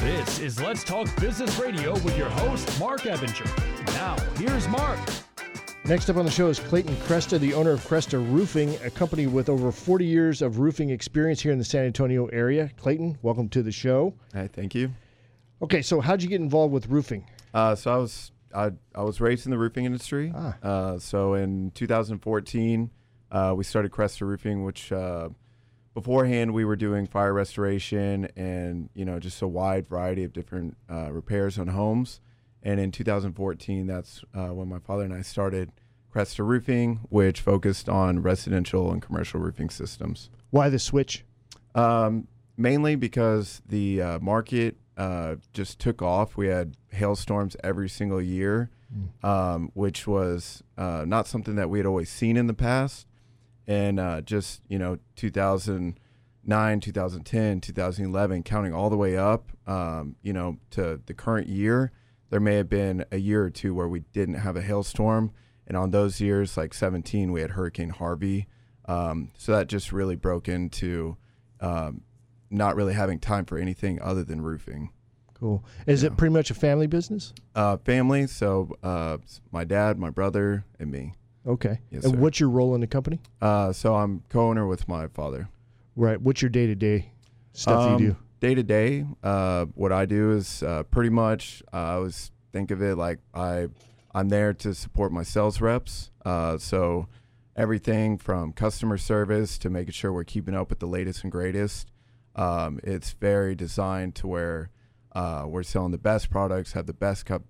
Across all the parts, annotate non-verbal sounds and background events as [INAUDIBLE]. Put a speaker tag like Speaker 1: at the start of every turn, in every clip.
Speaker 1: This is Let's Talk Business Radio with your host, Marc Ebinger. Now, here's Marc.
Speaker 2: Next up on the show is Clayton Kresta, the owner of Kresta Roofing, a company with over 40 years of roofing experience here in the San Antonio area. Clayton, welcome to the show.
Speaker 3: Hey, thank you.
Speaker 2: Okay, so how'd you get involved with roofing?
Speaker 3: Uh, so I was I, I was raised in the roofing industry.
Speaker 2: Ah.
Speaker 3: Uh, so in 2014, uh, we started Kresta Roofing, which uh, beforehand we were doing fire restoration and you know just a wide variety of different uh, repairs on homes. And in 2014, that's uh, when my father and I started Kresta Roofing, which focused on residential and commercial roofing systems.
Speaker 2: Why the switch?
Speaker 3: Um, mainly because the uh, market uh, just took off. We had hailstorms every single year, um, which was uh, not something that we had always seen in the past. And uh, just, you know, 2009, 2010, 2011, counting all the way up, um, you know, to the current year, there may have been a year or two where we didn't have a hailstorm. And on those years, like 17, we had Hurricane Harvey. Um, so that just really broke into um, not really having time for anything other than roofing.
Speaker 2: Cool. Is it pretty much a family business?
Speaker 3: Uh, family, so uh, my dad, my brother, and me.
Speaker 2: Okay.
Speaker 3: Yes,
Speaker 2: and
Speaker 3: sir.
Speaker 2: what's your role in the company?
Speaker 3: Uh, so I'm co-owner with my father.
Speaker 2: Right. What's your day to day stuff you do?
Speaker 3: Day to day, uh, what I do is uh, pretty much uh, I always think of it like I I'm there to support my sales reps. Uh, so everything from customer service to making sure we're keeping up with the latest and greatest. Um, it's very designed to where uh, we're selling the best products, have the best cu-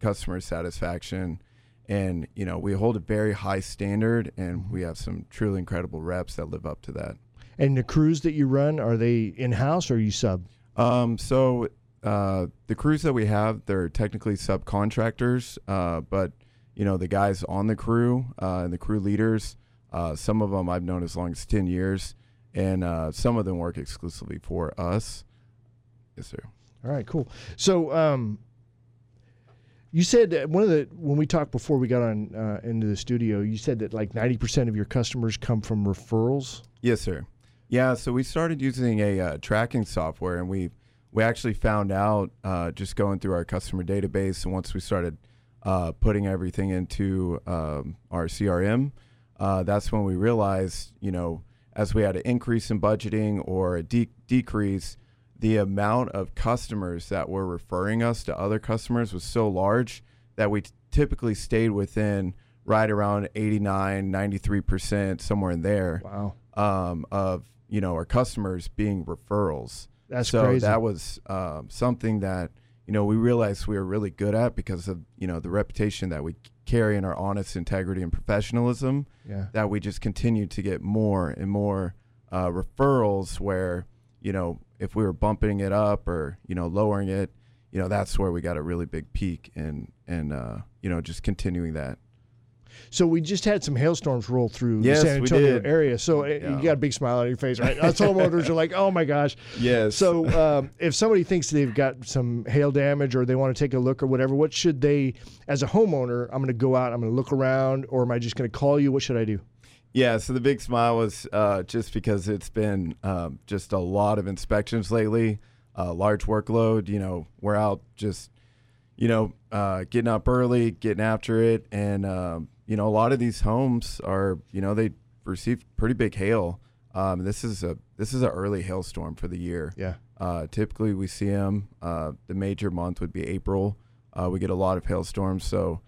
Speaker 3: customer satisfaction, and you know we hold a very high standard, and we have some truly incredible reps that live up to that.
Speaker 2: And the crews that you run, are they in house or are you sub?
Speaker 3: Um, so uh, the crews that we have, they're technically subcontractors, uh, but you know the guys on the crew uh, and the crew leaders, uh, some of them I've known as long as ten years, and uh, some of them work exclusively for us. Yes, sir.
Speaker 2: All right, cool. So, um, you said one of the when we talked before we got on uh, into the studio, you said that like ninety percent of your customers come from referrals.
Speaker 3: Yes, sir. Yeah, so we started using a uh, tracking software, and we we actually found out uh, just going through our customer database, and once we started uh, putting everything into um, our CRM, uh, that's when we realized, you know, as we had an increase in budgeting or a de- decrease, the amount of customers that were referring us to other customers was so large that we t- typically stayed within right around 89, 93%, somewhere in there
Speaker 2: Wow,
Speaker 3: um, of you know our customers being referrals.
Speaker 2: that's
Speaker 3: so
Speaker 2: crazy.
Speaker 3: that was um, something that you know we realized we were really good at because of you know the reputation that we carry in our honest integrity and professionalism.
Speaker 2: yeah,
Speaker 3: That we just continued to get more and more uh, referrals. Where you know if we were bumping it up or you know lowering it, you know that's where we got a really big peak and and uh, you know just continuing that.
Speaker 2: So we just had some hailstorms roll through
Speaker 3: Yes,
Speaker 2: the San Antonio area. So uh,
Speaker 3: Yeah.
Speaker 2: you got a big smile on your face, right? Us homeowners are like, "Oh my gosh!"
Speaker 3: Yes.
Speaker 2: So um, if somebody thinks they've got some hail damage or they want to take a look or whatever, what should they, as a homeowner, I'm going to go out, I'm going to look around, or am I just going to call you? What should I do?
Speaker 3: Yeah, so the big smile was uh, just because it's been um, just a lot of inspections lately, uh, large workload. You know, we're out just, you know, uh, getting up early, getting after it, and um, you know, a lot of these homes are, you know, they receive pretty big hail. Um, this is a this is an early hailstorm for the year.
Speaker 2: Yeah.
Speaker 3: Uh, typically, we see them. Uh, the major month would be April. Uh, we get a lot of hailstorms, so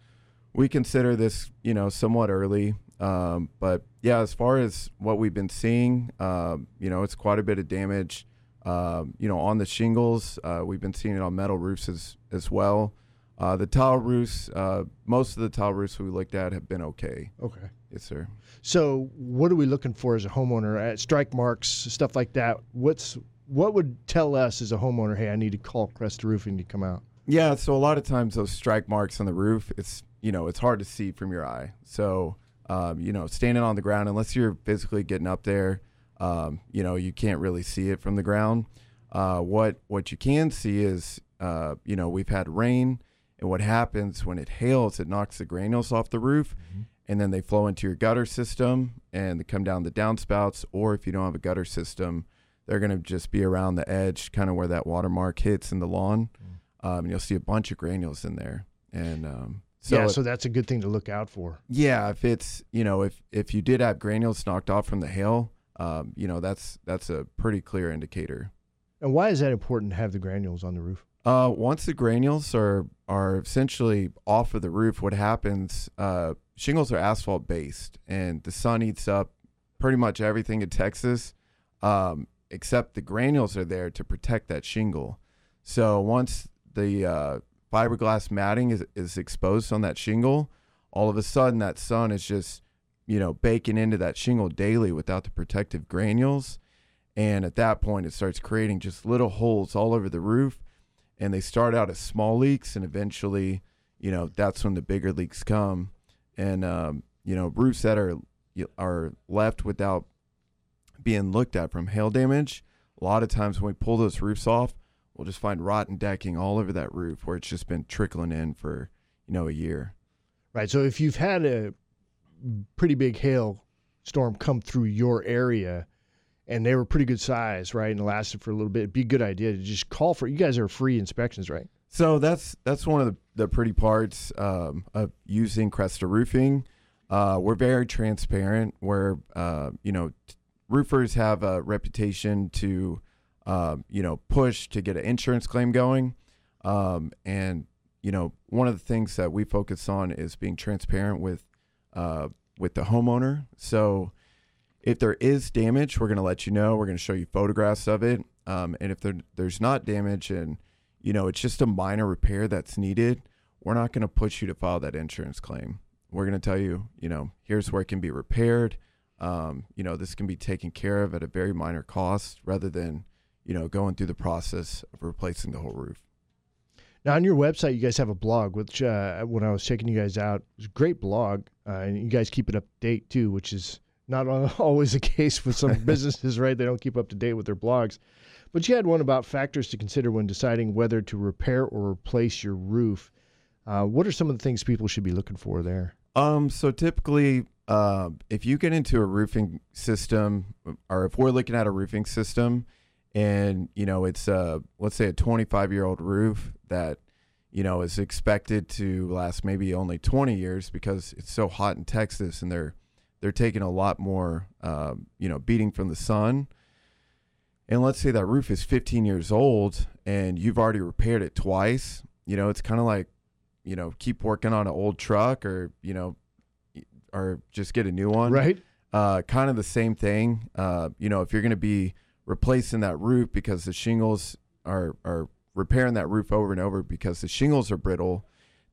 Speaker 3: we consider this, you know, somewhat early. Um, but yeah, as far as what we've been seeing, um, you know, it's quite a bit of damage. Um, you know, on the shingles, uh, we've been seeing it on metal roofs as as well. Uh, the tile roofs, uh, most of the tile roofs we looked at have been okay.
Speaker 2: Okay.
Speaker 3: Yes, sir.
Speaker 2: So what are we looking for as a homeowner at strike marks, stuff like that? What's what would tell us as a homeowner, hey, I need to call Kresta Roofing to come out?
Speaker 3: Yeah, so a lot of times those strike marks on the roof, it's you know it's hard to see from your eye. So um, you know, standing on the ground, unless you're physically getting up there, um, you know, you can't really see it from the ground. Uh, what what you can see is, uh, you know, we've had rain, and what happens when it hails, it knocks the granules off the roof, and then they flow into your gutter system, and they come down the downspouts. Or if you don't have a gutter system, they're going to just be around the edge, kind of where that watermark hits in the lawn, um, and you'll see a bunch of granules in there. And um, so,
Speaker 2: yeah, so that's a good thing to look out for.
Speaker 3: yeah, if it's you know if if you did have granules knocked off from the hail, um, you know that's that's a pretty clear indicator.
Speaker 2: And why is that important to have the granules on the roof?
Speaker 3: Uh, once the granules are are essentially off of the roof, what happens? Uh, shingles are asphalt based, and the sun eats up pretty much everything in Texas, um, except the granules are there to protect that shingle. So once the uh, fiberglass matting is, is exposed on that shingle, all of a sudden that sun is just you know baking into that shingle daily without the protective granules, and at that point it starts creating just little holes all over the roof and they start out as small leaks and eventually you know that's when the bigger leaks come. And um, you know roofs that are are left without being looked at from hail damage a lot of times when we pull those roofs off we'll just find rotten decking all over that roof where it's just been trickling in for you know a year
Speaker 2: Right. So if you've had a pretty big hail storm come through your area and they were pretty good size, right, and lasted for a little bit, it'd be a good idea to just call for you guys are free inspections, right?
Speaker 3: So that's that's one of the, the pretty parts um, of using Kresta Roofing. Uh, we're very transparent. Where uh, you know t- roofers have a reputation to um, you know push to get an insurance claim going, um, and you know one of the things that we focus on is being transparent with uh, with the homeowner. So if there is damage, we're going to let you know. We're going to show you photographs of it, um, and if there, there's not damage and you know, it's just a minor repair that's needed, we're not going to push you to file that insurance claim. We're going to tell you, you know, here's where it can be repaired. Um, you know, this can be taken care of at a very minor cost rather than, you know, going through the process of replacing the whole roof.
Speaker 2: Now on your website, you guys have a blog, which uh, when I was checking you guys out, was a great blog, uh, and you guys keep it up to date too, which is not [LAUGHS] always the case with some [LAUGHS] businesses, right? They don't keep up to date with their blogs. But you had one about factors to consider when deciding whether to repair or replace your roof. Uh, what are some of the things people should be looking for there?
Speaker 3: Um, so typically, uh, if you get into a roofing system, or if we're looking at a roofing system, and you know it's a let's say a 25 year old roof that you know is expected to last maybe only 20 years because it's so hot in Texas and they're they're taking a lot more um, you know beating from the sun. And let's say that roof is 15 years old and you've already repaired it twice. You know, it's kind of like you know, keep working on an old truck or, you know, or just get a new one.
Speaker 2: Right?
Speaker 3: Uh, kind of the same thing. Uh, you know, if you're going to be replacing that roof because the shingles are, are repairing that roof over and over because the shingles are brittle,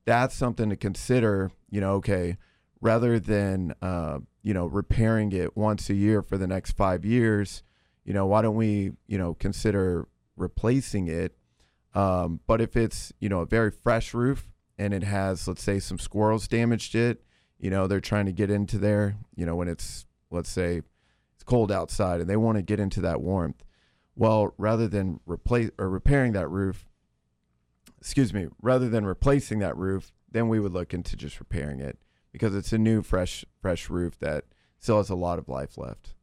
Speaker 3: that's something to consider, you know, okay, rather than, uh, you know, repairing it once a year for the next five years, you know, why don't we, you know, consider replacing it? Um, but if it's, you know, a very fresh roof, and it has let's say some squirrels damaged it you know they're trying to get into there you know when it's let's say cold outside and they want to get into that warmth well rather than replace or repairing that roof excuse me rather than replacing that roof then we would look into just repairing it because it's a new fresh fresh roof that still has a lot of life left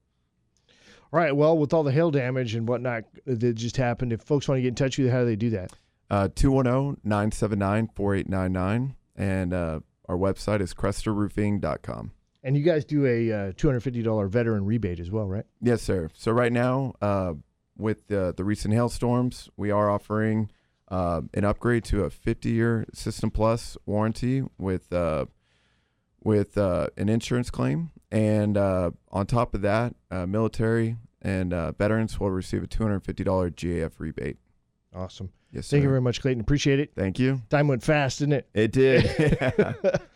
Speaker 2: All right. Well, with all the hail damage and whatnot that just happened, if folks want to get in touch with you, how do they do that?
Speaker 3: uh, 210-979-4899 and uh, our website is krestaroofing.com
Speaker 2: And you guys do a uh, $250 veteran rebate as well, right?
Speaker 3: Yes, sir. So right now, uh, with the, the recent hailstorms, we are offering uh, an upgrade to a 50-year System Plus warranty with uh, with uh, an insurance claim, and uh, on top of that, uh, military and uh, veterans will receive a $250 GAF rebate.
Speaker 2: Awesome.
Speaker 3: Yes, sir.
Speaker 2: Thank you very much, Clayton. Appreciate it.
Speaker 3: Thank you.
Speaker 2: Time went fast, didn't it?
Speaker 3: It did. [LAUGHS] [LAUGHS]